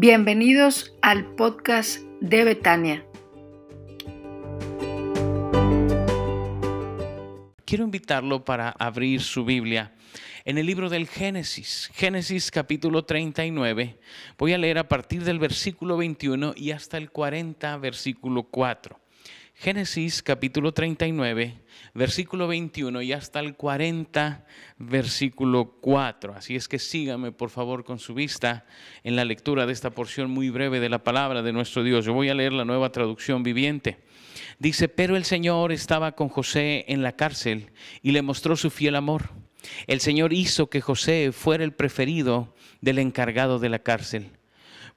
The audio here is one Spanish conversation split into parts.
Bienvenidos al podcast de Betania. Quiero invitarlo para abrir su Biblia en el libro del Génesis, Génesis capítulo 39. Voy a leer a partir del versículo 21 y hasta el 40, versículo 4. Génesis capítulo 39, versículo 21 y hasta el 40, versículo 4. Así es que sígame por favor con su vista en la lectura de esta porción muy breve de la palabra de nuestro Dios. Yo voy a leer la nueva traducción viviente. Dice, pero el Señor estaba con José en la cárcel y le mostró su fiel amor. El Señor hizo que José fuera el preferido del encargado de la cárcel.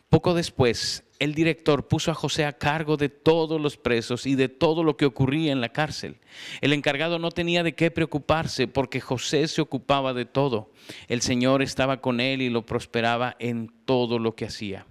Poco después, el director puso a José a cargo de todos los presos y de todo lo que ocurría en la cárcel. El encargado no tenía de qué preocuparse porque José se ocupaba de todo. El Señor estaba con él y lo prosperaba en todo lo que hacía.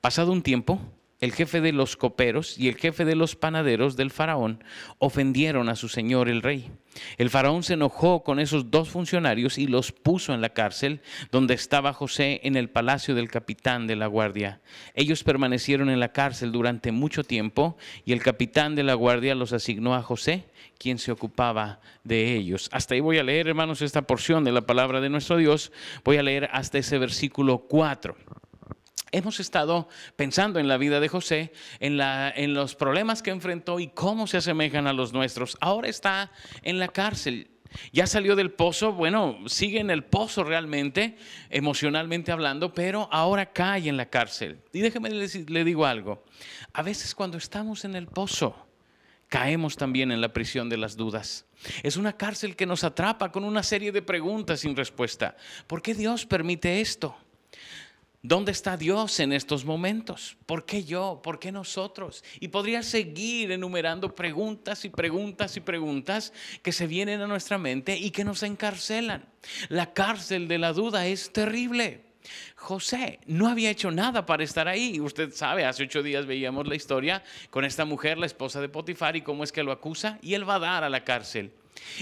Pasado un tiempo, el jefe de los coperos y el jefe de los panaderos del faraón ofendieron a su señor el rey. El faraón se enojó con esos dos funcionarios y los puso en la cárcel donde estaba José en el palacio del capitán de la guardia. Ellos permanecieron en la cárcel durante mucho tiempo y el capitán de la guardia los asignó a José, quien se ocupaba de ellos. Hasta ahí voy a leer, hermanos, esta porción de la palabra de nuestro Dios. Voy a leer hasta ese versículo 4. Hemos estado pensando en la vida de José, en, los problemas que enfrentó y cómo se asemejan a los nuestros. Ahora está en la cárcel. Ya salió del pozo, bueno, sigue en el pozo realmente, emocionalmente hablando, pero ahora cae en la cárcel. Y déjeme le digo algo. A veces cuando estamos en el pozo, caemos también en la prisión de las dudas. Es una cárcel que nos atrapa con una serie de preguntas sin respuesta. ¿Por qué Dios permite esto? ¿Dónde está Dios en estos momentos? ¿Por qué yo? ¿Por qué nosotros? Y podría seguir enumerando preguntas y preguntas y preguntas que se vienen a nuestra mente y que nos encarcelan. La cárcel de la duda es terrible. José no había hecho nada para estar ahí. Usted sabe, hace ocho días veíamos la historia con esta mujer, la esposa de Potifar, y cómo es que lo acusa, y él va a dar a la cárcel.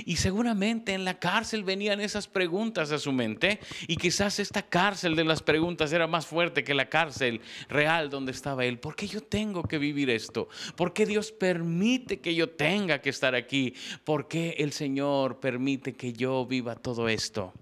Y seguramente en la cárcel venían esas preguntas a su mente y quizás esta cárcel de las preguntas era más fuerte que la cárcel real donde estaba él. ¿Por qué yo tengo que vivir esto? ¿Por qué Dios permite que yo tenga que estar aquí? ¿Por qué el Señor permite que yo viva todo esto?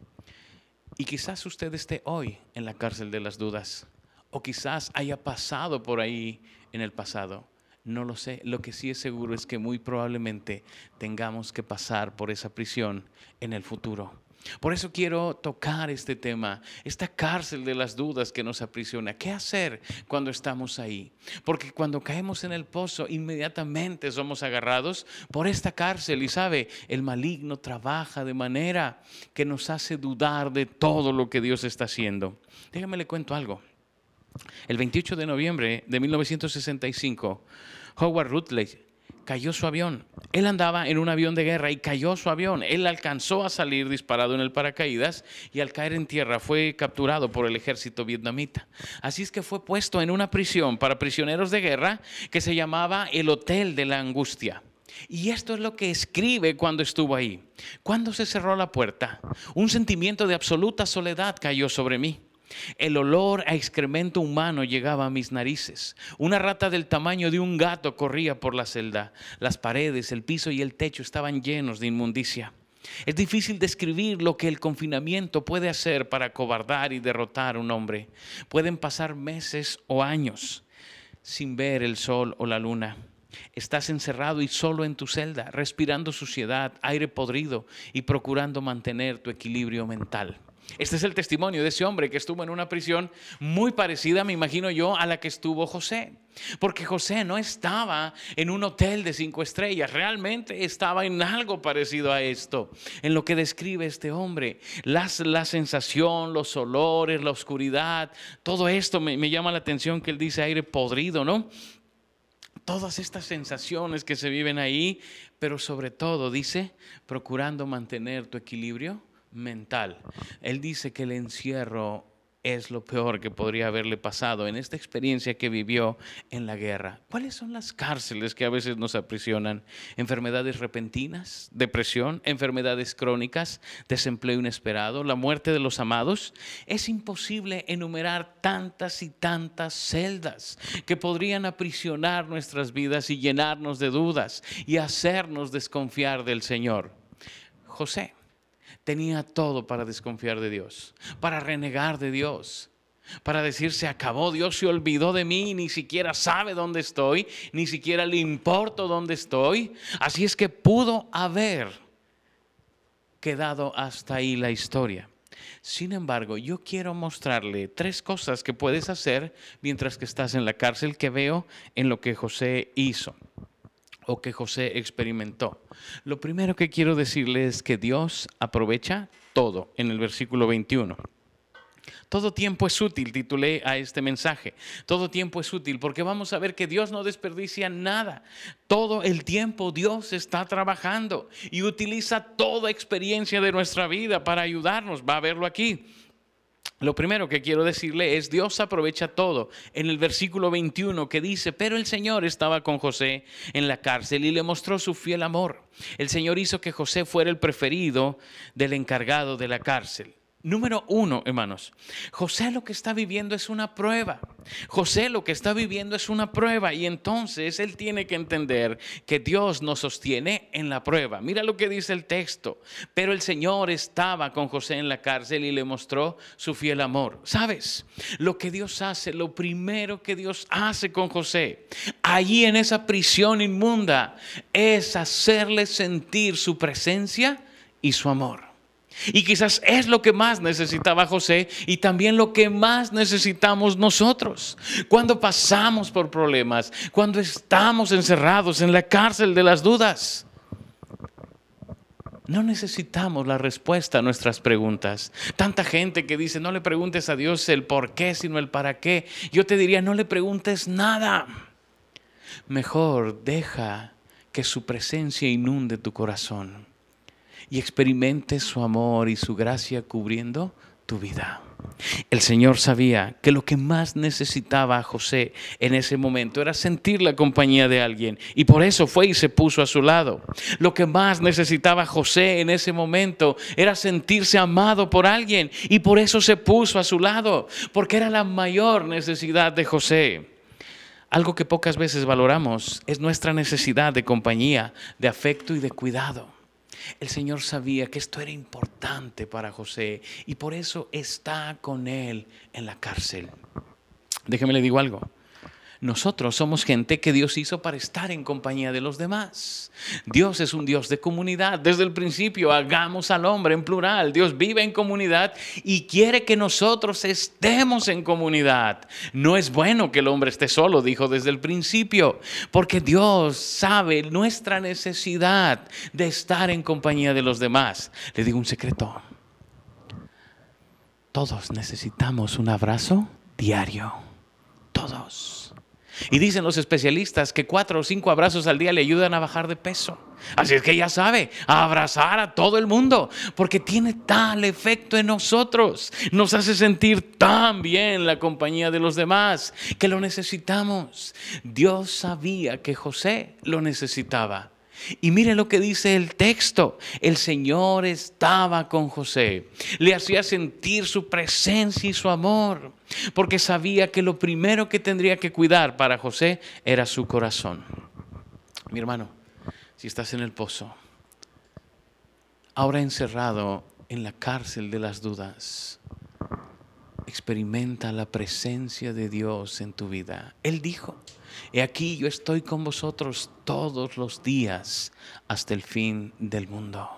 Y quizás usted esté hoy en la cárcel de las dudas o quizás haya pasado por ahí en el pasado. No lo sé. Lo que sí es seguro es que muy probablemente tengamos que pasar por esa prisión en el futuro. Por eso quiero tocar este tema, esta cárcel de las dudas que nos aprisiona. ¿Qué hacer cuando estamos ahí? Porque cuando caemos en el pozo, inmediatamente somos agarrados por esta cárcel y sabe, el maligno trabaja de manera que nos hace dudar de todo lo que Dios está haciendo. Déjame le cuento algo. El 28 de noviembre de 1965, Howard Rutley cayó su avión. Él andaba en un avión de guerra y cayó su avión. Él alcanzó a salir disparado en el paracaídas y al caer en tierra fue capturado por el ejército vietnamita. Así es que fue puesto en una prisión para prisioneros de guerra que se llamaba el Hotel de la Angustia. Y esto es lo que escribe cuando estuvo ahí. Cuando se cerró la puerta, un sentimiento de absoluta soledad cayó sobre mí. El olor a excremento humano llegaba a mis narices. Una rata del tamaño de un gato corría por la celda. Las paredes, el piso y el techo estaban llenos de inmundicia. Es difícil describir lo que el confinamiento puede hacer para cobardar y derrotar a un hombre. Pueden pasar meses o años sin ver el sol o la luna. Estás encerrado y solo en tu celda, respirando suciedad, aire podrido y procurando mantener tu equilibrio mental. Este es el testimonio de ese hombre que estuvo en una prisión muy parecida, me imagino yo, a la que estuvo José. Porque José no estaba en un hotel de cinco estrellas, realmente estaba en algo parecido a esto, en lo que describe este hombre. Las, la sensación, los olores, la oscuridad, todo esto me, me llama la atención que él dice aire podrido, ¿no? Todas estas sensaciones que se viven ahí, pero sobre todo dice, procurando mantener tu equilibrio mental. Él dice que el encierro es lo peor que podría haberle pasado en esta experiencia que vivió en la guerra. ¿Cuáles son las cárceles que a veces nos aprisionan? Enfermedades repentinas, depresión, enfermedades crónicas, desempleo inesperado, la muerte de los amados. Es imposible enumerar tantas y tantas celdas que podrían aprisionar nuestras vidas y llenarnos de dudas y hacernos desconfiar del Señor. José tenía todo para desconfiar de Dios, para renegar de Dios, para decir se acabó, Dios se olvidó de mí, ni siquiera sabe dónde estoy, ni siquiera le importo dónde estoy. Así es que pudo haber quedado hasta ahí la historia. Sin embargo, yo quiero mostrarle tres cosas que puedes hacer mientras que estás en la cárcel que veo en lo que José hizo o que José experimentó. Lo primero que quiero decirle es que Dios aprovecha todo en el versículo 21. Todo tiempo es útil, titulé a este mensaje. Todo tiempo es útil porque vamos a ver que Dios no desperdicia nada. Todo el tiempo Dios está trabajando y utiliza toda experiencia de nuestra vida para ayudarnos. Va a verlo aquí. Lo primero que quiero decirle es, Dios aprovecha todo. En el versículo 21 que dice, pero el Señor estaba con José en la cárcel y le mostró su fiel amor. El Señor hizo que José fuera el preferido del encargado de la cárcel. Número uno, hermanos, José lo que está viviendo es una prueba. José lo que está viviendo es una prueba y entonces él tiene que entender que Dios nos sostiene en la prueba. Mira lo que dice el texto. Pero el Señor estaba con José en la cárcel y le mostró su fiel amor. ¿Sabes? Lo que Dios hace, lo primero que Dios hace con José, allí en esa prisión inmunda, es hacerle sentir su presencia y su amor. Y quizás es lo que más necesitaba José y también lo que más necesitamos nosotros. Cuando pasamos por problemas, cuando estamos encerrados en la cárcel de las dudas. No necesitamos la respuesta a nuestras preguntas. Tanta gente que dice, no le preguntes a Dios el por qué, sino el para qué. Yo te diría, no le preguntes nada. Mejor deja que su presencia inunde tu corazón y experimentes su amor y su gracia cubriendo tu vida. El Señor sabía que lo que más necesitaba a José en ese momento era sentir la compañía de alguien y por eso fue y se puso a su lado. Lo que más necesitaba José en ese momento era sentirse amado por alguien y por eso se puso a su lado, porque era la mayor necesidad de José. Algo que pocas veces valoramos es nuestra necesidad de compañía, de afecto y de cuidado. El Señor sabía que esto era importante para José y por eso está con él en la cárcel. Déjeme le digo algo. Nosotros somos gente que Dios hizo para estar en compañía de los demás. Dios es un Dios de comunidad. Desde el principio, hagamos al hombre en plural. Dios vive en comunidad y quiere que nosotros estemos en comunidad. No es bueno que el hombre esté solo, dijo desde el principio, porque Dios sabe nuestra necesidad de estar en compañía de los demás. Le digo un secreto. Todos necesitamos un abrazo diario. Todos. Y dicen los especialistas que cuatro o cinco abrazos al día le ayudan a bajar de peso. Así es que ya sabe, abrazar a todo el mundo, porque tiene tal efecto en nosotros. Nos hace sentir tan bien la compañía de los demás que lo necesitamos. Dios sabía que José lo necesitaba. Y mire lo que dice el texto. El Señor estaba con José. Le hacía sentir su presencia y su amor. Porque sabía que lo primero que tendría que cuidar para José era su corazón. Mi hermano, si estás en el pozo, ahora encerrado en la cárcel de las dudas, experimenta la presencia de Dios en tu vida. Él dijo, He aquí yo estoy con vosotros todos los días hasta el fin del mundo.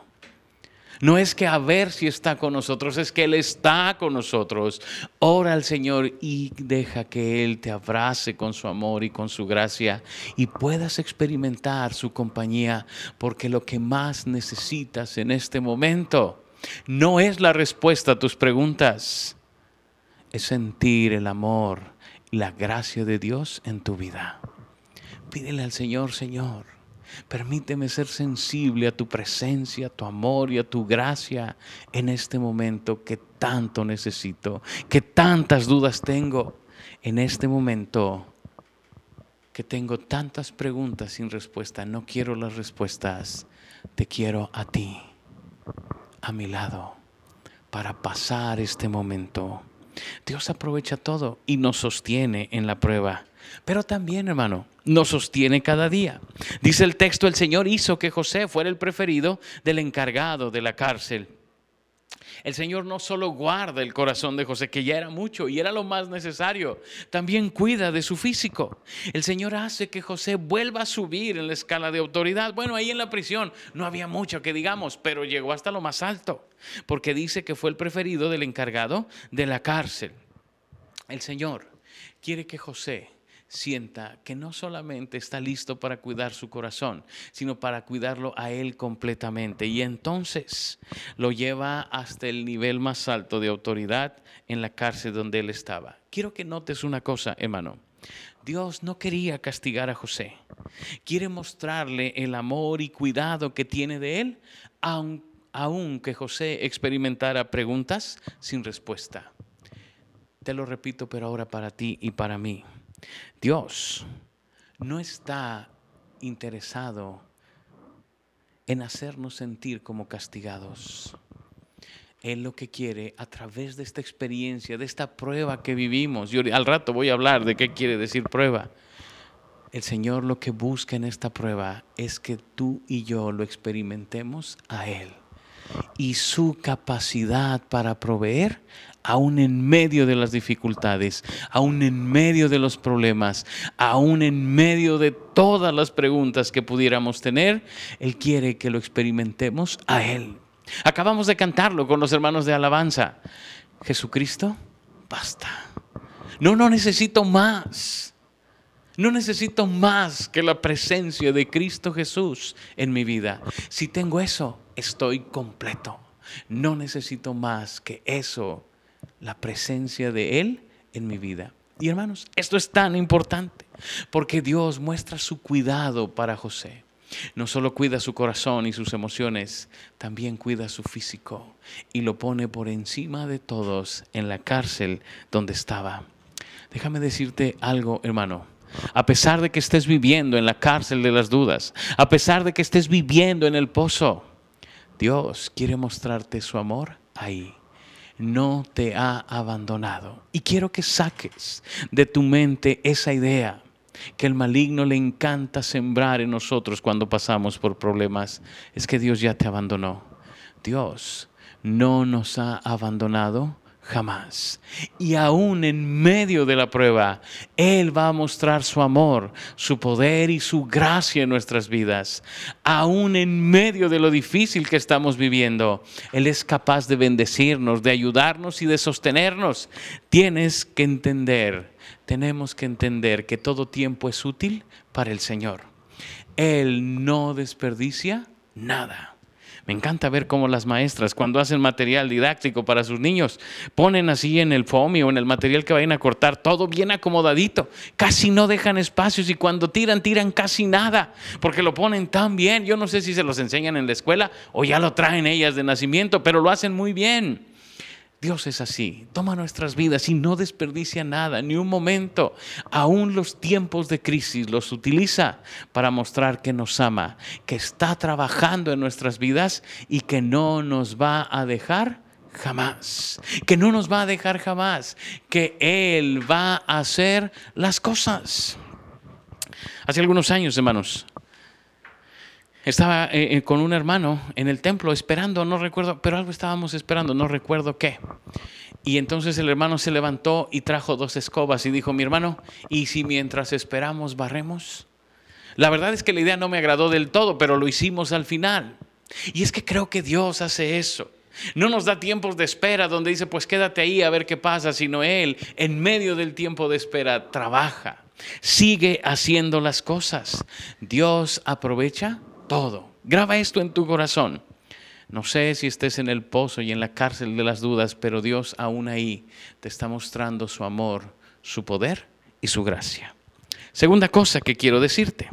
No es que a ver si está con nosotros, es que Él está con nosotros. Ora al Señor y deja que Él te abrace con su amor y con su gracia y puedas experimentar su compañía, porque lo que más necesitas en este momento no es la respuesta a tus preguntas, es sentir el amor la gracia de Dios en tu vida. Pídele al Señor, Señor, Permíteme ser sensible a tu presencia, a tu amor y a tu gracia en este momento que tanto necesito, que tantas dudas tengo en este momento que tengo tantas preguntas sin respuesta. No quiero las respuestas, te quiero a ti, a mi lado, para pasar este momento. Dios aprovecha todo y nos sostiene en la prueba. Pero también, hermano, nos sostiene cada día. Dice el texto, el Señor hizo que José fuera el preferido del encargado de la cárcel. El Señor no solo guarda el corazón de José, que ya era mucho y era lo más necesario, también cuida de su físico. El Señor hace que José vuelva a subir en la escala de autoridad. Bueno, ahí en la prisión no había mucho que digamos, pero llegó hasta lo más alto, porque dice que fue el preferido del encargado de la cárcel. El Señor quiere que José sienta que no solamente está listo para cuidar su corazón, sino para cuidarlo a él completamente. Y entonces lo lleva hasta el nivel más alto de autoridad en la cárcel donde él estaba. Quiero que notes una cosa, hermano. Dios no quería castigar a José. Quiere mostrarle el amor y cuidado que tiene de él, aunque José experimentara preguntas sin respuesta. Te lo repito, pero ahora para ti y para mí. Dios no está interesado en hacernos sentir como castigados. Él lo que quiere a través de esta experiencia, de esta prueba que vivimos, y al rato voy a hablar de qué quiere decir prueba. El Señor lo que busca en esta prueba es que tú y yo lo experimentemos a Él y su capacidad para proveer aún en medio de las dificultades, aún en medio de los problemas, aún en medio de todas las preguntas que pudiéramos tener, Él quiere que lo experimentemos a Él. Acabamos de cantarlo con los hermanos de alabanza. Jesucristo, basta. No, no necesito más. No necesito más que la presencia de Cristo Jesús en mi vida. Si tengo eso, estoy completo. No necesito más que eso la presencia de Él en mi vida. Y hermanos, esto es tan importante porque Dios muestra su cuidado para José. No solo cuida su corazón y sus emociones, también cuida su físico y lo pone por encima de todos en la cárcel donde estaba. Déjame decirte algo, hermano. A pesar de que estés viviendo en la cárcel de las dudas, a pesar de que estés viviendo en el pozo, Dios quiere mostrarte su amor ahí no te ha abandonado. Y quiero que saques de tu mente esa idea que el maligno le encanta sembrar en nosotros cuando pasamos por problemas. Es que Dios ya te abandonó. Dios no nos ha abandonado jamás. Y aún en medio de la prueba, Él va a mostrar su amor, su poder y su gracia en nuestras vidas. Aún en medio de lo difícil que estamos viviendo, Él es capaz de bendecirnos, de ayudarnos y de sostenernos. Tienes que entender, tenemos que entender que todo tiempo es útil para el Señor. Él no desperdicia nada. Me encanta ver cómo las maestras, cuando hacen material didáctico para sus niños, ponen así en el FOMI o en el material que vayan a cortar, todo bien acomodadito. Casi no dejan espacios y cuando tiran, tiran casi nada, porque lo ponen tan bien. Yo no sé si se los enseñan en la escuela o ya lo traen ellas de nacimiento, pero lo hacen muy bien. Dios es así, toma nuestras vidas y no desperdicia nada, ni un momento. Aún los tiempos de crisis los utiliza para mostrar que nos ama, que está trabajando en nuestras vidas y que no nos va a dejar jamás, que no nos va a dejar jamás, que Él va a hacer las cosas. Hace algunos años, hermanos, estaba eh, eh, con un hermano en el templo esperando, no recuerdo, pero algo estábamos esperando, no recuerdo qué. Y entonces el hermano se levantó y trajo dos escobas y dijo, mi hermano, ¿y si mientras esperamos barremos? La verdad es que la idea no me agradó del todo, pero lo hicimos al final. Y es que creo que Dios hace eso. No nos da tiempos de espera donde dice, pues quédate ahí a ver qué pasa, sino Él, en medio del tiempo de espera, trabaja, sigue haciendo las cosas. Dios aprovecha todo. Graba esto en tu corazón. No sé si estés en el pozo y en la cárcel de las dudas, pero Dios aún ahí te está mostrando su amor, su poder y su gracia. Segunda cosa que quiero decirte.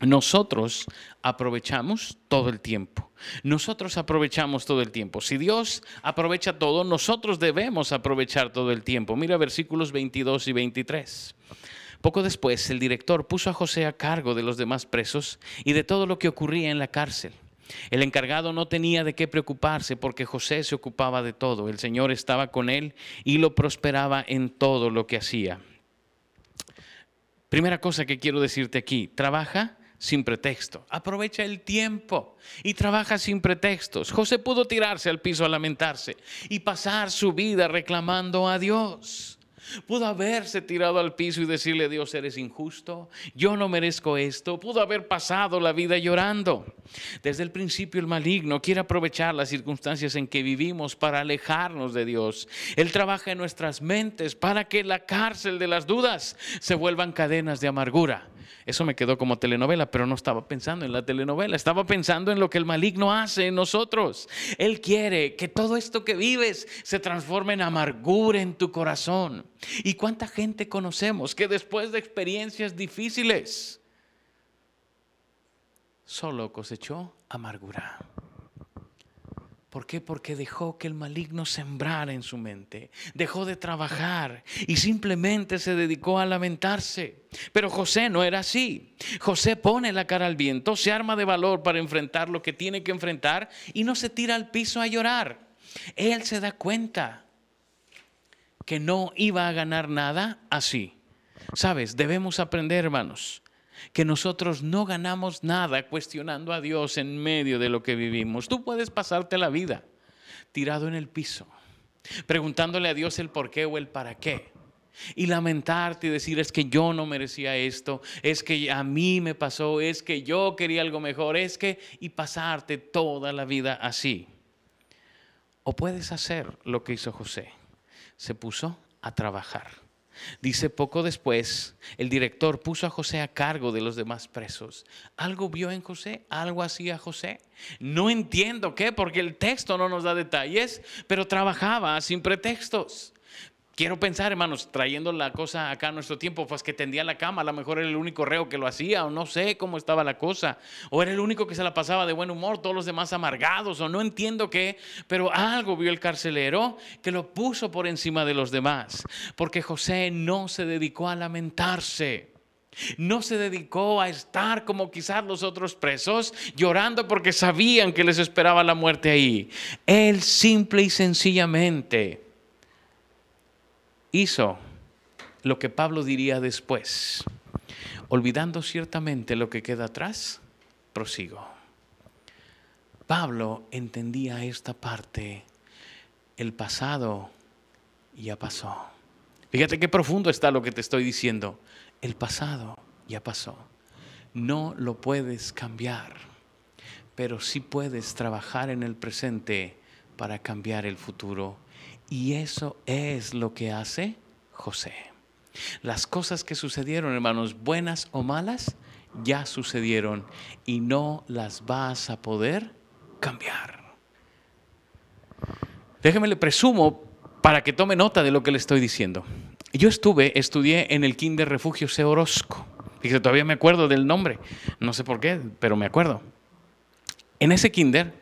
nosotros aprovechamos todo el tiempo. Nosotros aprovechamos todo el tiempo. Si Dios aprovecha todo, nosotros debemos aprovechar todo el tiempo. Mira versículos 22 y 23. Poco después, el director puso a José a cargo de los demás presos y de todo lo que ocurría en la cárcel. El encargado no tenía de qué preocuparse porque José se ocupaba de todo. El Señor estaba con él y lo prosperaba en todo lo que hacía. Primera cosa que quiero decirte aquí, trabaja sin pretexto. Aprovecha el tiempo y trabaja sin pretextos. José pudo tirarse al piso a lamentarse y pasar su vida reclamando a Dios. Pudo haberse tirado al piso y decirle, Dios, eres injusto, yo no merezco esto. Pudo haber pasado la vida llorando. Desde el principio el maligno quiere aprovechar las circunstancias en que vivimos para alejarnos de Dios. Él trabaja en nuestras mentes para que la cárcel de las dudas se vuelvan cadenas de amargura. Eso me quedó como telenovela, pero no estaba pensando en la telenovela, estaba pensando en lo que el maligno hace en nosotros. Él quiere que todo esto que vives se transforme en amargura en tu corazón. ¿Y cuánta gente conocemos que después de experiencias difíciles solo cosechó amargura? ¿Por qué? Porque dejó que el maligno sembrara en su mente, dejó de trabajar y simplemente se dedicó a lamentarse. Pero José no era así. José pone la cara al viento, se arma de valor para enfrentar lo que tiene que enfrentar y no se tira al piso a llorar. Él se da cuenta que no iba a ganar nada así. Sabes, debemos aprender, hermanos, que nosotros no ganamos nada cuestionando a Dios en medio de lo que vivimos. Tú puedes pasarte la vida tirado en el piso, preguntándole a Dios el por qué o el para qué. Y lamentarte y decir, es que yo no merecía esto, es que a mí me pasó, es que yo quería algo mejor, es que... Y pasarte toda la vida así. O puedes hacer lo que hizo José. Se puso a trabajar. Dice poco después, el director puso a José a cargo de los demás presos. ¿Algo vio en José? ¿Algo hacía José? No entiendo qué, porque el texto no nos da detalles, pero trabajaba sin pretextos. Quiero pensar, hermanos, trayendo la cosa acá a nuestro tiempo, pues que tendía la cama, a lo mejor era el único reo que lo hacía, o no sé cómo estaba la cosa, o era el único que se la pasaba de buen humor, todos los demás amargados, o no entiendo qué, pero algo vio el carcelero que lo puso por encima de los demás, porque José no se dedicó a lamentarse. No se dedicó a estar como quizás los otros presos, llorando porque sabían que les esperaba la muerte ahí. Él simple y sencillamente hizo lo que Pablo diría después. Olvidando ciertamente lo que queda atrás, prosigo. Pablo entendía esta parte. El pasado ya pasó. Fíjate qué profundo está lo que te estoy diciendo. El pasado ya pasó. No lo puedes cambiar, pero sí puedes trabajar en el presente para cambiar el futuro y eso es lo que hace José. Las cosas que sucedieron, hermanos, buenas o malas, ya sucedieron y no las vas a poder cambiar. Déjeme le presumo para que tome nota de lo que le estoy diciendo. Yo estuve, estudié en el Kinder Refugio Seorosco. Fíjese, todavía me acuerdo del nombre. No sé por qué, pero me acuerdo. En ese Kinder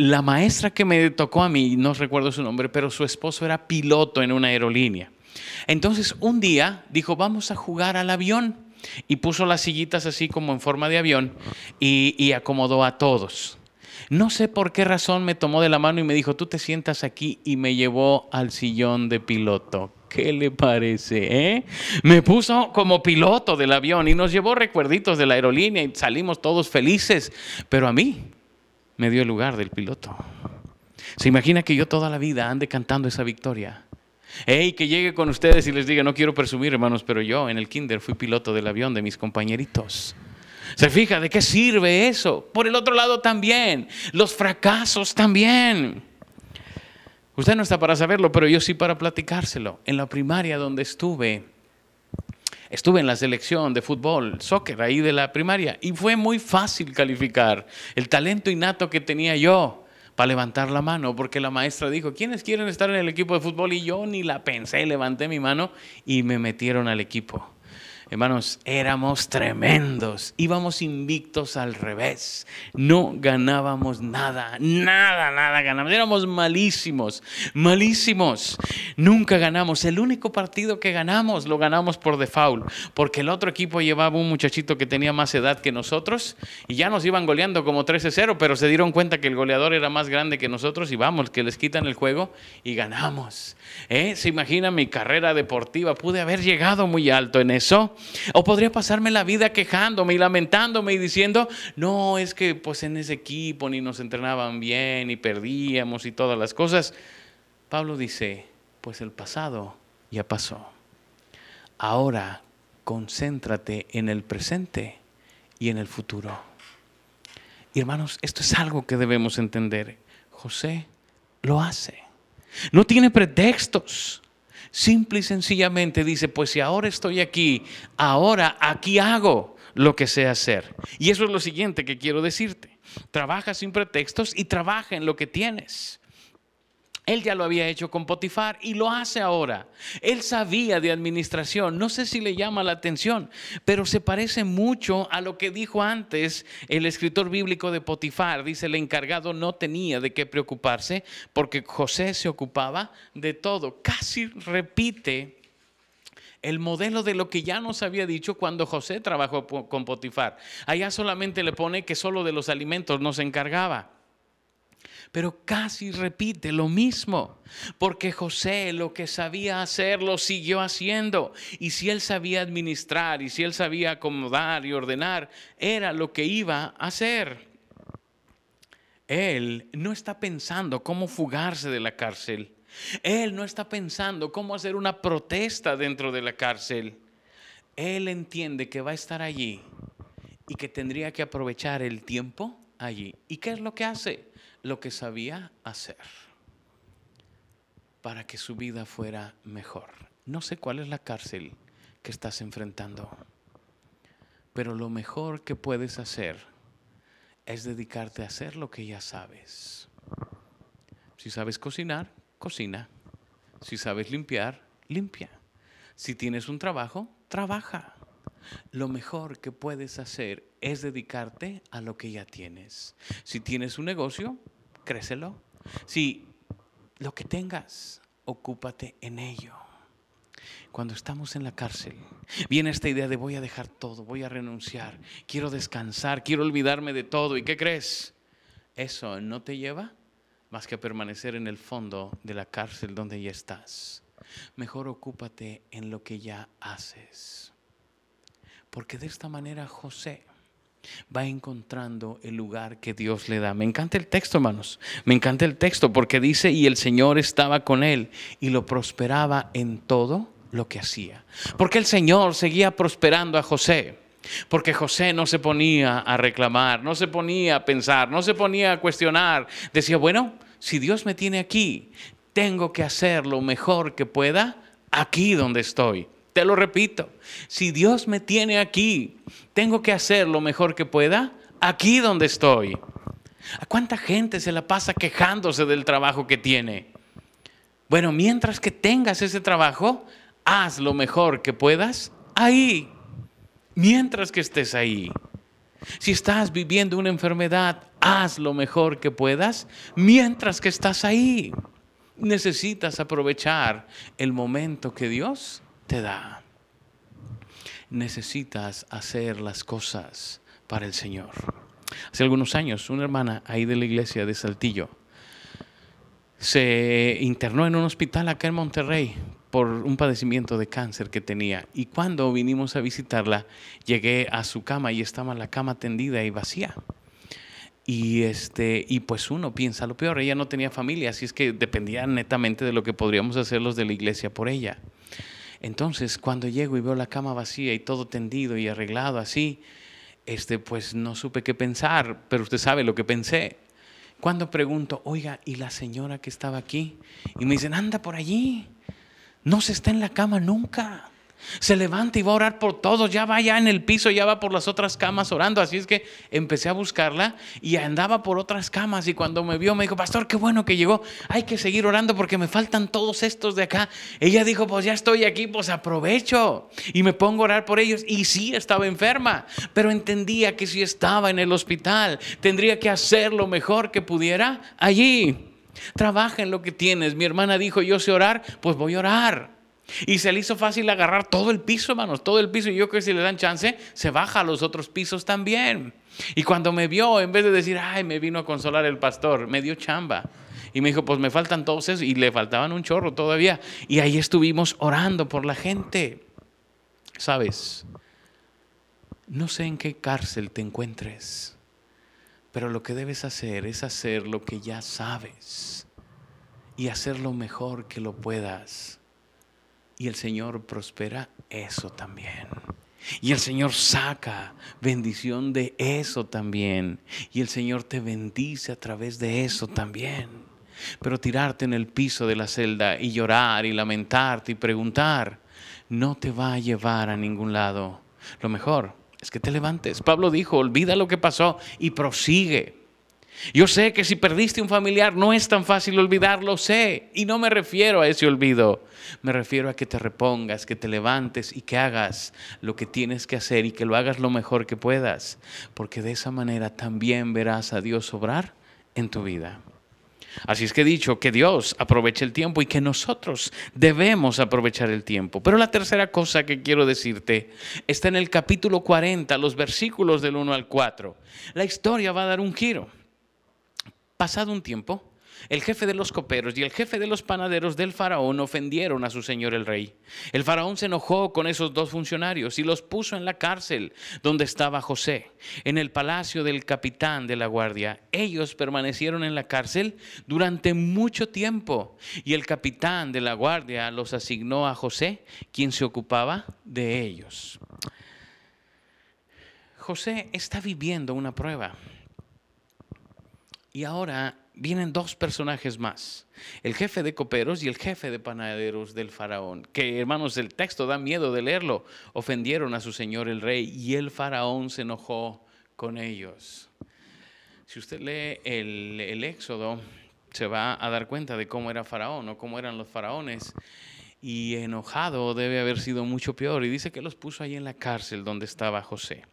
la maestra que me tocó a mí, no recuerdo su nombre, pero su esposo era piloto en una aerolínea. Entonces un día dijo, vamos a jugar al avión. Y puso las sillitas así como en forma de avión y, acomodó a todos. No sé por qué razón me tomó de la mano y me dijo, tú te sientas aquí y me llevó al sillón de piloto. ¿Qué le parece? Eh? Me puso como piloto del avión y nos llevó recuerditos de la aerolínea y salimos todos felices. Pero a mí me dio el lugar del piloto. Se imagina que yo toda la vida ande cantando esa victoria. Hey, que llegue con ustedes y les diga, no quiero presumir, hermanos, pero yo en el kinder fui piloto del avión de mis compañeritos. ¿Se fija de qué sirve eso? Por el otro lado también, los fracasos también. Usted no está para saberlo, pero yo sí para platicárselo. En la primaria donde estuve, Estuve en la selección de fútbol, soccer, ahí de la primaria, y fue muy fácil calificar el talento innato que tenía yo para levantar la mano, porque la maestra dijo, ¿quiénes quieren estar en el equipo de fútbol? Y yo ni la pensé, levanté mi mano y me metieron al equipo. Hermanos, éramos tremendos, íbamos invictos al revés, no ganábamos nada, nada, nada ganábamos, éramos malísimos, malísimos, nunca ganamos, el único partido que ganamos lo ganamos por default, porque el otro equipo llevaba un muchachito que tenía más edad que nosotros y ya nos iban goleando como 13-0, pero se dieron cuenta que el goleador era más grande que nosotros y vamos, que les quitan el juego y ganamos. ¿Eh? ¿Se imagina mi carrera deportiva? Pude haber llegado muy alto en eso. O podría pasarme la vida quejándome y lamentándome y diciendo, no, es que pues en ese equipo ni nos entrenaban bien y perdíamos y todas las cosas. Pablo dice, pues el pasado ya pasó. Ahora concéntrate en el presente y en el futuro. Y hermanos, esto es algo que debemos entender. José lo hace. No tiene pretextos. Simple y sencillamente dice, pues si ahora estoy aquí, ahora aquí hago lo que sé hacer. Y eso es lo siguiente que quiero decirte. Trabaja sin pretextos y trabaja en lo que tienes. Él ya lo había hecho con Potifar y lo hace ahora. Él sabía de administración. No sé si le llama la atención, pero se parece mucho a lo que dijo antes el escritor bíblico de Potifar. Dice, el encargado no tenía de qué preocuparse porque José se ocupaba de todo. Casi repite el modelo de lo que ya nos había dicho cuando José trabajó con Potifar. Allá solamente le pone que solo de los alimentos no se encargaba pero casi repite lo mismo, porque José lo que sabía hacer lo siguió haciendo, y si él sabía administrar, y si él sabía acomodar y ordenar, era lo que iba a hacer. Él no está pensando cómo fugarse de la cárcel. Él no está pensando cómo hacer una protesta dentro de la cárcel. Él entiende que va a estar allí y que tendría que aprovechar el tiempo allí. ¿Y qué es lo que hace? Lo que sabía hacer para que su vida fuera mejor. No sé cuál es la cárcel que estás enfrentando, pero lo mejor que puedes hacer es dedicarte a hacer lo que ya sabes. Si sabes cocinar, cocina. Si sabes limpiar, limpia. Si tienes un trabajo, trabaja. Lo mejor que puedes hacer es dedicarte a lo que ya tienes. Si tienes un negocio, crécelo. Si lo que tengas, ocúpate en ello. Cuando estamos en la cárcel, viene esta idea de voy a dejar todo, voy a renunciar, quiero descansar, quiero olvidarme de todo. ¿Y qué crees? Eso no te lleva más que a permanecer en el fondo de la cárcel donde ya estás. Mejor ocúpate en lo que ya haces. Porque de esta manera José va encontrando el lugar que Dios le da. Me encanta el texto, hermanos. Me encanta el texto porque dice, y el Señor estaba con él y lo prosperaba en todo lo que hacía. Porque el Señor seguía prosperando a José. Porque José no se ponía a reclamar, no se ponía a pensar, no se ponía a cuestionar. Decía, bueno, si Dios me tiene aquí, tengo que hacer lo mejor que pueda aquí donde estoy. Te lo repito, si Dios me tiene aquí, tengo que hacer lo mejor que pueda aquí donde estoy. ¿A cuánta gente se la pasa quejándose del trabajo que tiene? Bueno, mientras que tengas ese trabajo, haz lo mejor que puedas ahí, mientras que estés ahí. Si estás viviendo una enfermedad, haz lo mejor que puedas mientras que estás ahí. Necesitas aprovechar el momento que Dios te da. Necesitas hacer las cosas para el Señor. Hace algunos años, una hermana ahí de la iglesia de Saltillo se internó en un hospital acá en Monterrey por un padecimiento de cáncer que tenía. Y cuando vinimos a visitarla, llegué a su cama y estaba la cama tendida y vacía. Y, este, y pues uno piensa lo peor, ella no tenía familia, así es que dependía netamente de lo que podríamos hacer los de la iglesia por ella. Entonces, cuando llego y veo la cama vacía y todo tendido y arreglado así, este, pues no supe qué pensar, pero usted sabe lo que pensé. Cuando pregunto, oiga, ¿y la señora que estaba aquí? Y me dicen, anda por allí, no se está en la cama nunca. Se levanta y va a orar por todos, ya va ya en el piso, ya va por las otras camas orando. Así es que empecé a buscarla y andaba por otras camas y cuando me vio me dijo, pastor, qué bueno que llegó, hay que seguir orando porque me faltan todos estos de acá. Ella dijo, pues ya estoy aquí, pues aprovecho y me pongo a orar por ellos. Y sí, estaba enferma, pero entendía que si estaba en el hospital, tendría que hacer lo mejor que pudiera allí. Trabaja en lo que tienes. Mi hermana dijo, yo sé orar, pues voy a orar. Y se le hizo fácil agarrar todo el piso, hermanos, todo el piso. Y yo creo que si le dan chance, se baja a los otros pisos también. Y cuando me vio, en vez de decir, ay, me vino a consolar el pastor, me dio chamba. Y me dijo, pues me faltan todos esos. Y le faltaban un chorro todavía. Y ahí estuvimos orando por la gente. ¿Sabes? No sé en qué cárcel te encuentres, pero lo que debes hacer es hacer lo que ya sabes y hacer lo mejor que lo puedas y el Señor prospera eso también. Y el Señor saca bendición de eso también. Y el Señor te bendice a través de eso también. Pero tirarte en el piso de la celda y llorar y lamentarte y preguntar no te va a llevar a ningún lado. Lo mejor es que te levantes. Pablo dijo, olvida lo que pasó y prosigue. Yo sé que si perdiste un familiar no es tan fácil olvidarlo, sé. Y no me refiero a ese olvido. Me refiero a que te repongas, que te levantes y que hagas lo que tienes que hacer y que lo hagas lo mejor que puedas. Porque de esa manera también verás a Dios obrar en tu vida. Así es que he dicho que Dios aproveche el tiempo y que nosotros debemos aprovechar el tiempo. Pero la tercera cosa que quiero decirte está en el capítulo 40, los versículos del 1 al 4. La historia va a dar un giro. Pasado un tiempo, el jefe de los coperos y el jefe de los panaderos del faraón ofendieron a su señor el rey. El faraón se enojó con esos dos funcionarios y los puso en la cárcel donde estaba José, en el palacio del capitán de la guardia. Ellos permanecieron en la cárcel durante mucho tiempo y el capitán de la guardia los asignó a José, quien se ocupaba de ellos. José está viviendo una prueba. Y ahora vienen dos personajes más, el jefe de coperos y el jefe de panaderos del faraón, que hermanos, el texto da miedo de leerlo, ofendieron a su señor el rey y el faraón se enojó con ellos. Si usted lee el, Éxodo, se va a dar cuenta de cómo era faraón o cómo eran los faraones. Y enojado debe haber sido mucho peor. Y dice que los puso ahí en la cárcel donde estaba José.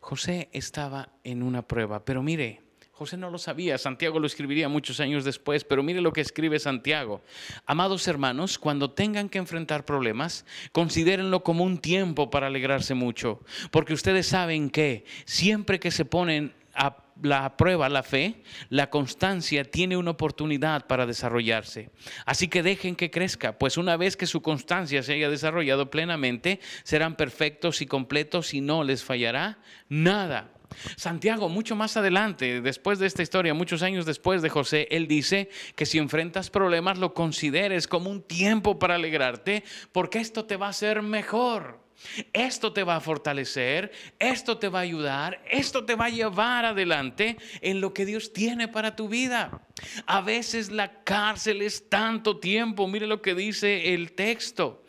José estaba en una prueba, pero mire, José no lo sabía, Santiago lo escribiría muchos años después, pero mire lo que escribe Santiago. Amados hermanos, cuando tengan que enfrentar problemas, considérenlo como un tiempo para alegrarse mucho, porque ustedes saben que siempre que se ponen a la prueba la fe, la constancia tiene una oportunidad para desarrollarse. Así que dejen que crezca, pues una vez que su constancia se haya desarrollado plenamente, serán perfectos y completos y no les fallará nada. Santiago, mucho más adelante, después de esta historia, muchos años después de José, él dice que si enfrentas problemas lo consideres como un tiempo para alegrarte, porque esto te va a hacer mejor. Esto te va a fortalecer, esto te va a ayudar, esto te va a llevar adelante en lo que Dios tiene para tu vida. A veces la cárcel es tanto tiempo, mire lo que dice el texto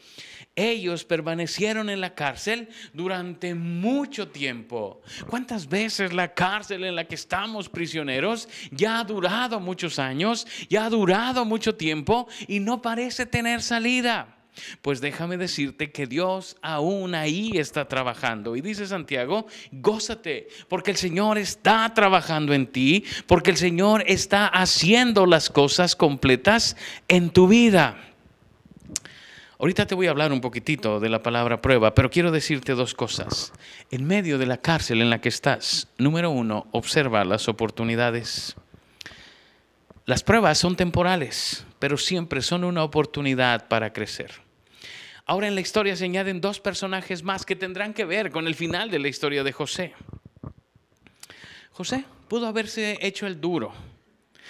ellos permanecieron en la cárcel durante mucho tiempo. ¿Cuántas veces la cárcel en la que estamos prisioneros ya ha durado muchos años, ya ha durado mucho tiempo y no parece tener salida? Pues déjame decirte que Dios aún ahí está trabajando. Y dice Santiago, gózate, porque el Señor está trabajando en ti, porque el Señor está haciendo las cosas completas en tu vida. Ahorita te voy a hablar un poquitito de la palabra prueba, pero quiero decirte dos cosas. En medio de la cárcel en la que estás, número uno, observa las oportunidades. Las pruebas son temporales, pero siempre son una oportunidad para crecer. Ahora en la historia se añaden dos personajes más que tendrán que ver con el final de la historia de José. José pudo haberse hecho el duro,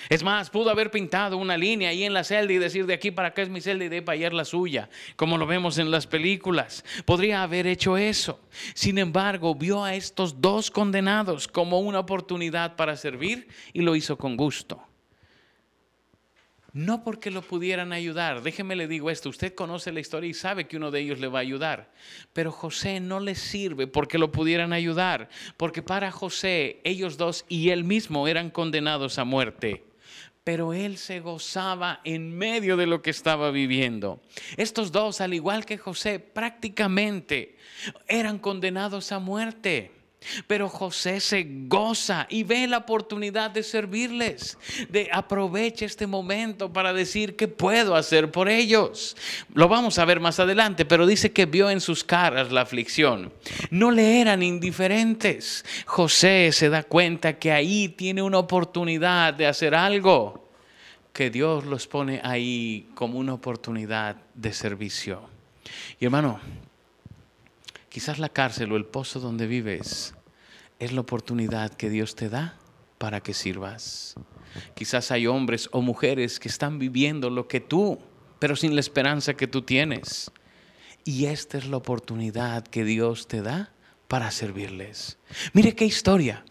es más, pudo haber pintado una línea ahí en la celda y decir de aquí para acá es mi celda y de para allá la suya, como lo vemos en las películas. Podría haber hecho eso. Sin embargo, vio a estos dos condenados como una oportunidad para servir y lo hizo con gusto. no porque lo pudieran ayudar. Déjeme le digo esto, usted conoce la historia y sabe que uno de ellos le va a ayudar, pero José no le sirve porque lo pudieran ayudar, porque para José ellos dos y él mismo eran condenados a muerte pero él se gozaba en medio de lo que estaba viviendo. Estos dos, al igual que José, prácticamente eran condenados a muerte. Pero José se goza y ve la oportunidad de servirles, de aproveche este momento para decir qué puedo hacer por ellos. Lo vamos a ver más adelante, pero dice que vio en sus caras la aflicción. No le eran indiferentes. José se da cuenta que ahí tiene una oportunidad de hacer algo, que Dios los pone ahí como una oportunidad de servicio. Y hermano, Quizás la cárcel o el pozo donde vives es la oportunidad que Dios te da para que sirvas. Quizás hay hombres o mujeres que están viviendo lo que tú, pero sin la esperanza que tú tienes. Y esta es la oportunidad que Dios te da para servirles. Mire qué historia.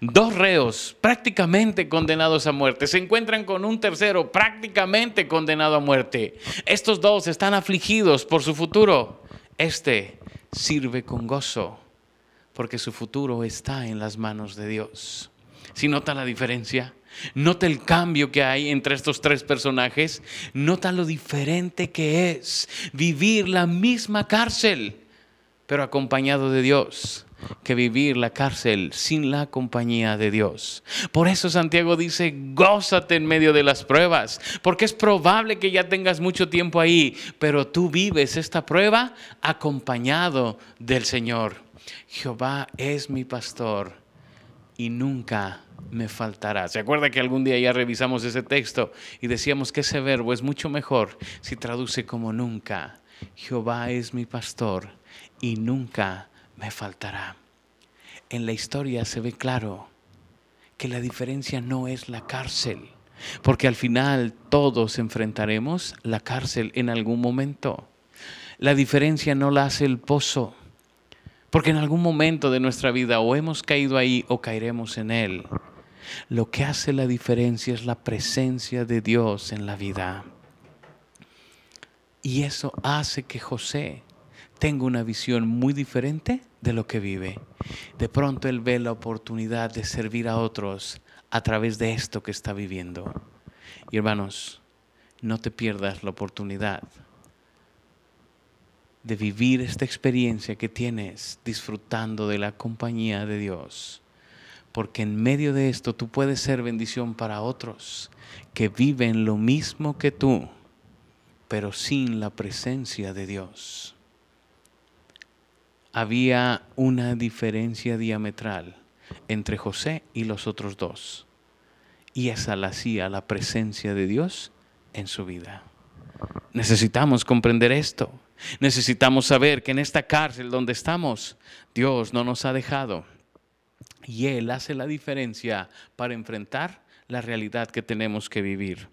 Dos reos prácticamente condenados a muerte se encuentran con un tercero prácticamente condenado a muerte. Estos dos están afligidos por su futuro. Este sirve con gozo, porque su futuro está en las manos de Dios. Si nota la diferencia, nota el cambio que hay entre estos tres personajes, nota lo diferente que es vivir la misma cárcel, pero acompañado de Dios que vivir la cárcel sin la compañía de Dios. Por eso Santiago dice, gózate en medio de las pruebas, porque es probable que ya tengas mucho tiempo ahí, pero tú vives esta prueba acompañado del Señor. Jehová es mi pastor y nunca me faltará. ¿Se acuerda que algún día ya revisamos ese texto y decíamos que ese verbo es mucho mejor si traduce como nunca? Jehová es mi pastor y nunca me faltará. En la historia se ve claro que la diferencia no es la cárcel, porque al final todos enfrentaremos la cárcel en algún momento. La diferencia no la hace el pozo, porque en algún momento de nuestra vida o hemos caído ahí o caeremos en él. Lo que hace la diferencia es la presencia de Dios en la vida. Y eso hace que José tengo una visión muy diferente de lo que vive. De pronto él ve la oportunidad de servir a otros a través de esto que está viviendo. Y hermanos, no te pierdas la oportunidad de vivir esta experiencia que tienes disfrutando de la compañía de Dios. Porque en medio de esto tú puedes ser bendición para otros que viven lo mismo que tú, pero sin la presencia de Dios había una diferencia diametral entre José y los otros dos. Y esa la hacía la presencia de Dios en su vida. Necesitamos comprender esto. Necesitamos saber que en esta cárcel donde estamos, Dios no nos ha dejado. Y Él hace la diferencia para enfrentar la realidad que tenemos que vivir.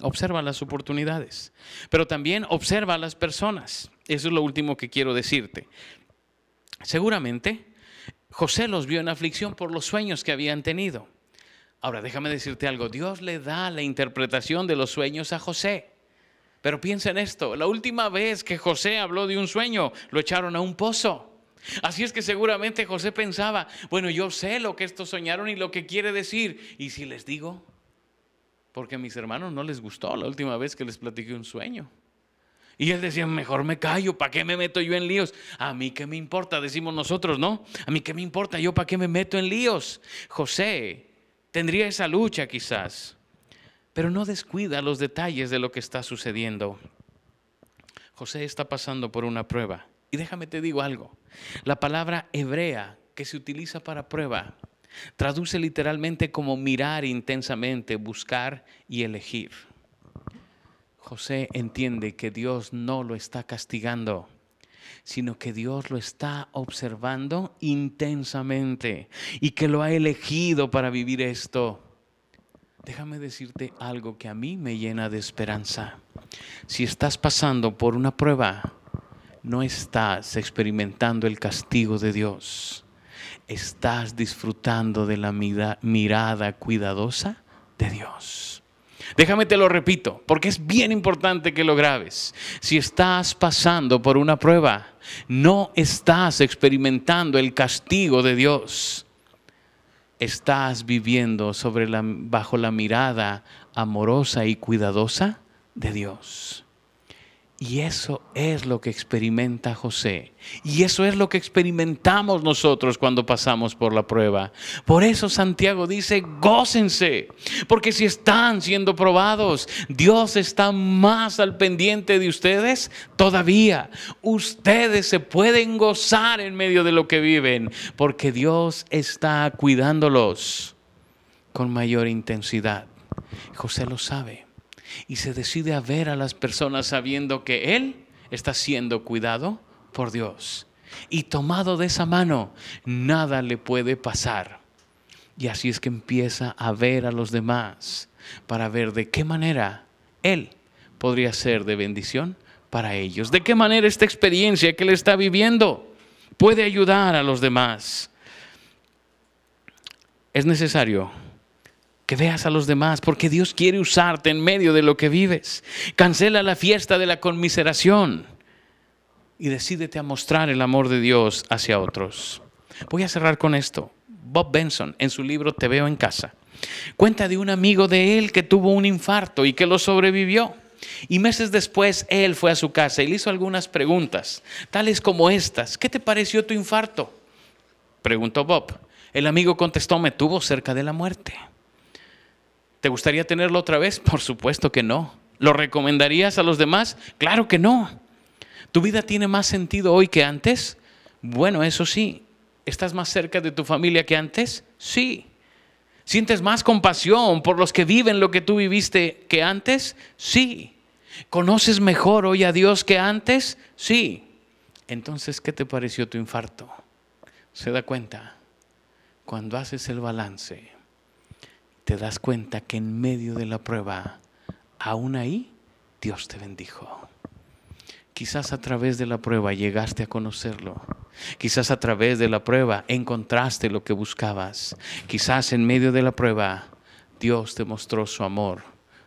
Observa las oportunidades, pero también observa a las personas. Eso es lo último que quiero decirte. Seguramente José los vio en aflicción por los sueños que habían tenido. Ahora, déjame decirte algo, Dios le da la interpretación de los sueños a José. Pero piensa en esto, la última vez que José habló de un sueño, lo echaron a un pozo. Así es que seguramente José pensaba, bueno, yo sé lo que estos soñaron y lo que quiere decir. ¿Y si les digo? Porque a mis hermanos no les gustó la última vez que les platiqué un sueño. Y él decía, mejor me callo, ¿para qué me meto yo en líos? A mí qué me importa, decimos nosotros, ¿no? A mí qué me importa, yo para qué me meto en líos. José tendría esa lucha quizás, pero no descuida los detalles de lo que está sucediendo. José está pasando por una prueba. Y déjame te digo algo, la palabra hebrea que se utiliza para prueba traduce literalmente como mirar intensamente, buscar y elegir. José entiende que Dios no lo está castigando, sino que Dios lo está observando intensamente y que lo ha elegido para vivir esto. Déjame decirte algo que a mí me llena de esperanza. Si estás pasando por una prueba, no estás experimentando el castigo de Dios. Estás disfrutando de la mirada cuidadosa de Dios. Déjame te lo repito, porque es bien importante que lo grabes. Si estás pasando por una prueba, no estás experimentando el castigo de Dios. Estás viviendo sobre la, bajo la mirada amorosa y cuidadosa de Dios. Y eso es lo que experimenta José. Y eso es lo que experimentamos nosotros cuando pasamos por la prueba. Por eso Santiago dice, gócense. Porque si están siendo probados, Dios está más al pendiente de ustedes todavía. Ustedes se pueden gozar en medio de lo que viven. Porque Dios está cuidándolos con mayor intensidad. José lo sabe y se decide a ver a las personas sabiendo que Él está siendo cuidado por Dios. Y tomado de esa mano, nada le puede pasar. Y así es que empieza a ver a los demás para ver de qué manera Él podría ser de bendición para ellos. De qué manera esta experiencia que Él está viviendo puede ayudar a los demás. Es necesario que veas a los demás, porque Dios quiere usarte en medio de lo que vives. Cancela la fiesta de la conmiseración y decídete a mostrar el amor de Dios hacia otros. Voy a cerrar con esto. Bob Benson, en su libro Te veo en casa, cuenta de un amigo de él que tuvo un infarto y que lo sobrevivió. Y meses después él fue a su casa y le hizo algunas preguntas, tales como estas. ¿Qué te pareció tu infarto? Preguntó Bob. El amigo contestó, me tuvo cerca de la muerte. ¿Te gustaría tenerlo otra vez? Por supuesto que no. ¿Lo recomendarías a los demás? Claro que no. ¿Tu vida tiene más sentido hoy que antes? Bueno, eso sí. ¿Estás más cerca de tu familia que antes? Sí. ¿Sientes más compasión por los que viven lo que tú viviste que antes? Sí. ¿Conoces mejor hoy a Dios que antes? Sí. Entonces, ¿qué te pareció tu infarto? ¿Se da cuenta? Cuando haces el balance te das cuenta que en medio de la prueba, aún ahí, Dios te bendijo. Quizás a través de la prueba llegaste a conocerlo. Quizás a través de la prueba encontraste lo que buscabas. Quizás en medio de la prueba Dios te mostró su amor,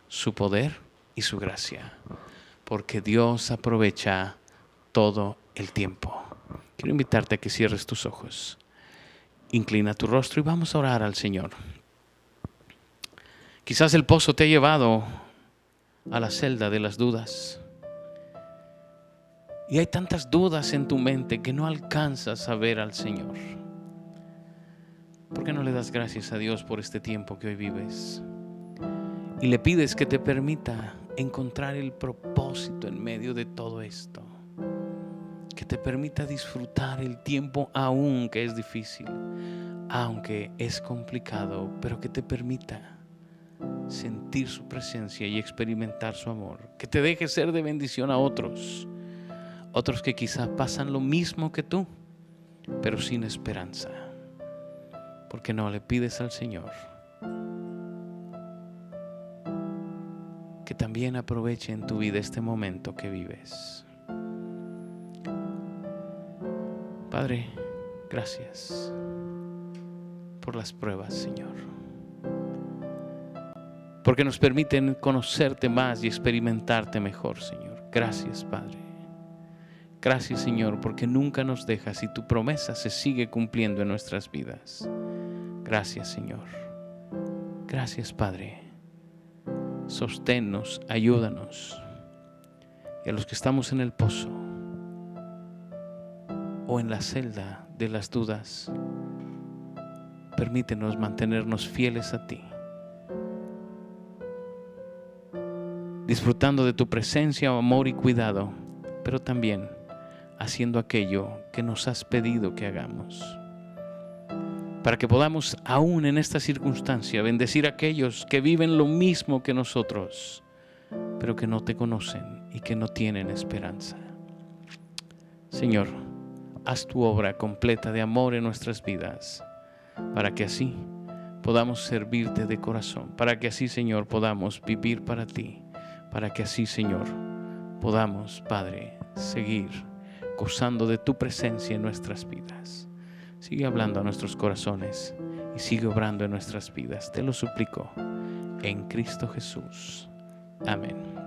su poder y su gracia. Porque Dios aprovecha todo el tiempo. Quiero invitarte a que cierres tus ojos. Inclina tu rostro y vamos a orar al Señor. Quizás el pozo te ha llevado a la celda de las dudas. Y hay tantas dudas en tu mente que no alcanzas a ver al Señor. ¿Por qué no le das gracias a Dios por este tiempo que hoy vives? Y le pides que te permita encontrar el propósito en medio de todo esto. Que te permita disfrutar el tiempo aún que es difícil, aunque es complicado, pero que te permita sentir su presencia y experimentar su amor. Que te deje ser de bendición a otros. Otros que quizás pasan lo mismo que tú, pero sin esperanza. Porque no le pides al Señor que también aproveche en tu vida este momento que vives. Padre, gracias por las pruebas, Señor porque nos permiten conocerte más y experimentarte mejor, Señor. Gracias, Padre. Gracias, Señor, porque nunca nos dejas y tu promesa se sigue cumpliendo en nuestras vidas. Gracias, Señor. Gracias, Padre. Sosténnos, ayúdanos. Y a los que estamos en el pozo o en la celda de las dudas, permítenos mantenernos fieles a ti disfrutando de tu presencia, amor y cuidado, pero también haciendo aquello que nos has pedido que hagamos. Para que podamos, aún en esta circunstancia, bendecir a aquellos que viven lo mismo que nosotros, pero que no te conocen y que no tienen esperanza. Señor, haz tu obra completa de amor en nuestras vidas, para que así podamos servirte de corazón, para que así, Señor, podamos vivir para ti para que así, Señor, podamos, Padre, seguir gozando de tu presencia en nuestras vidas. Sigue hablando a nuestros corazones y sigue obrando en nuestras vidas. Te lo suplico en Cristo Jesús. Amén.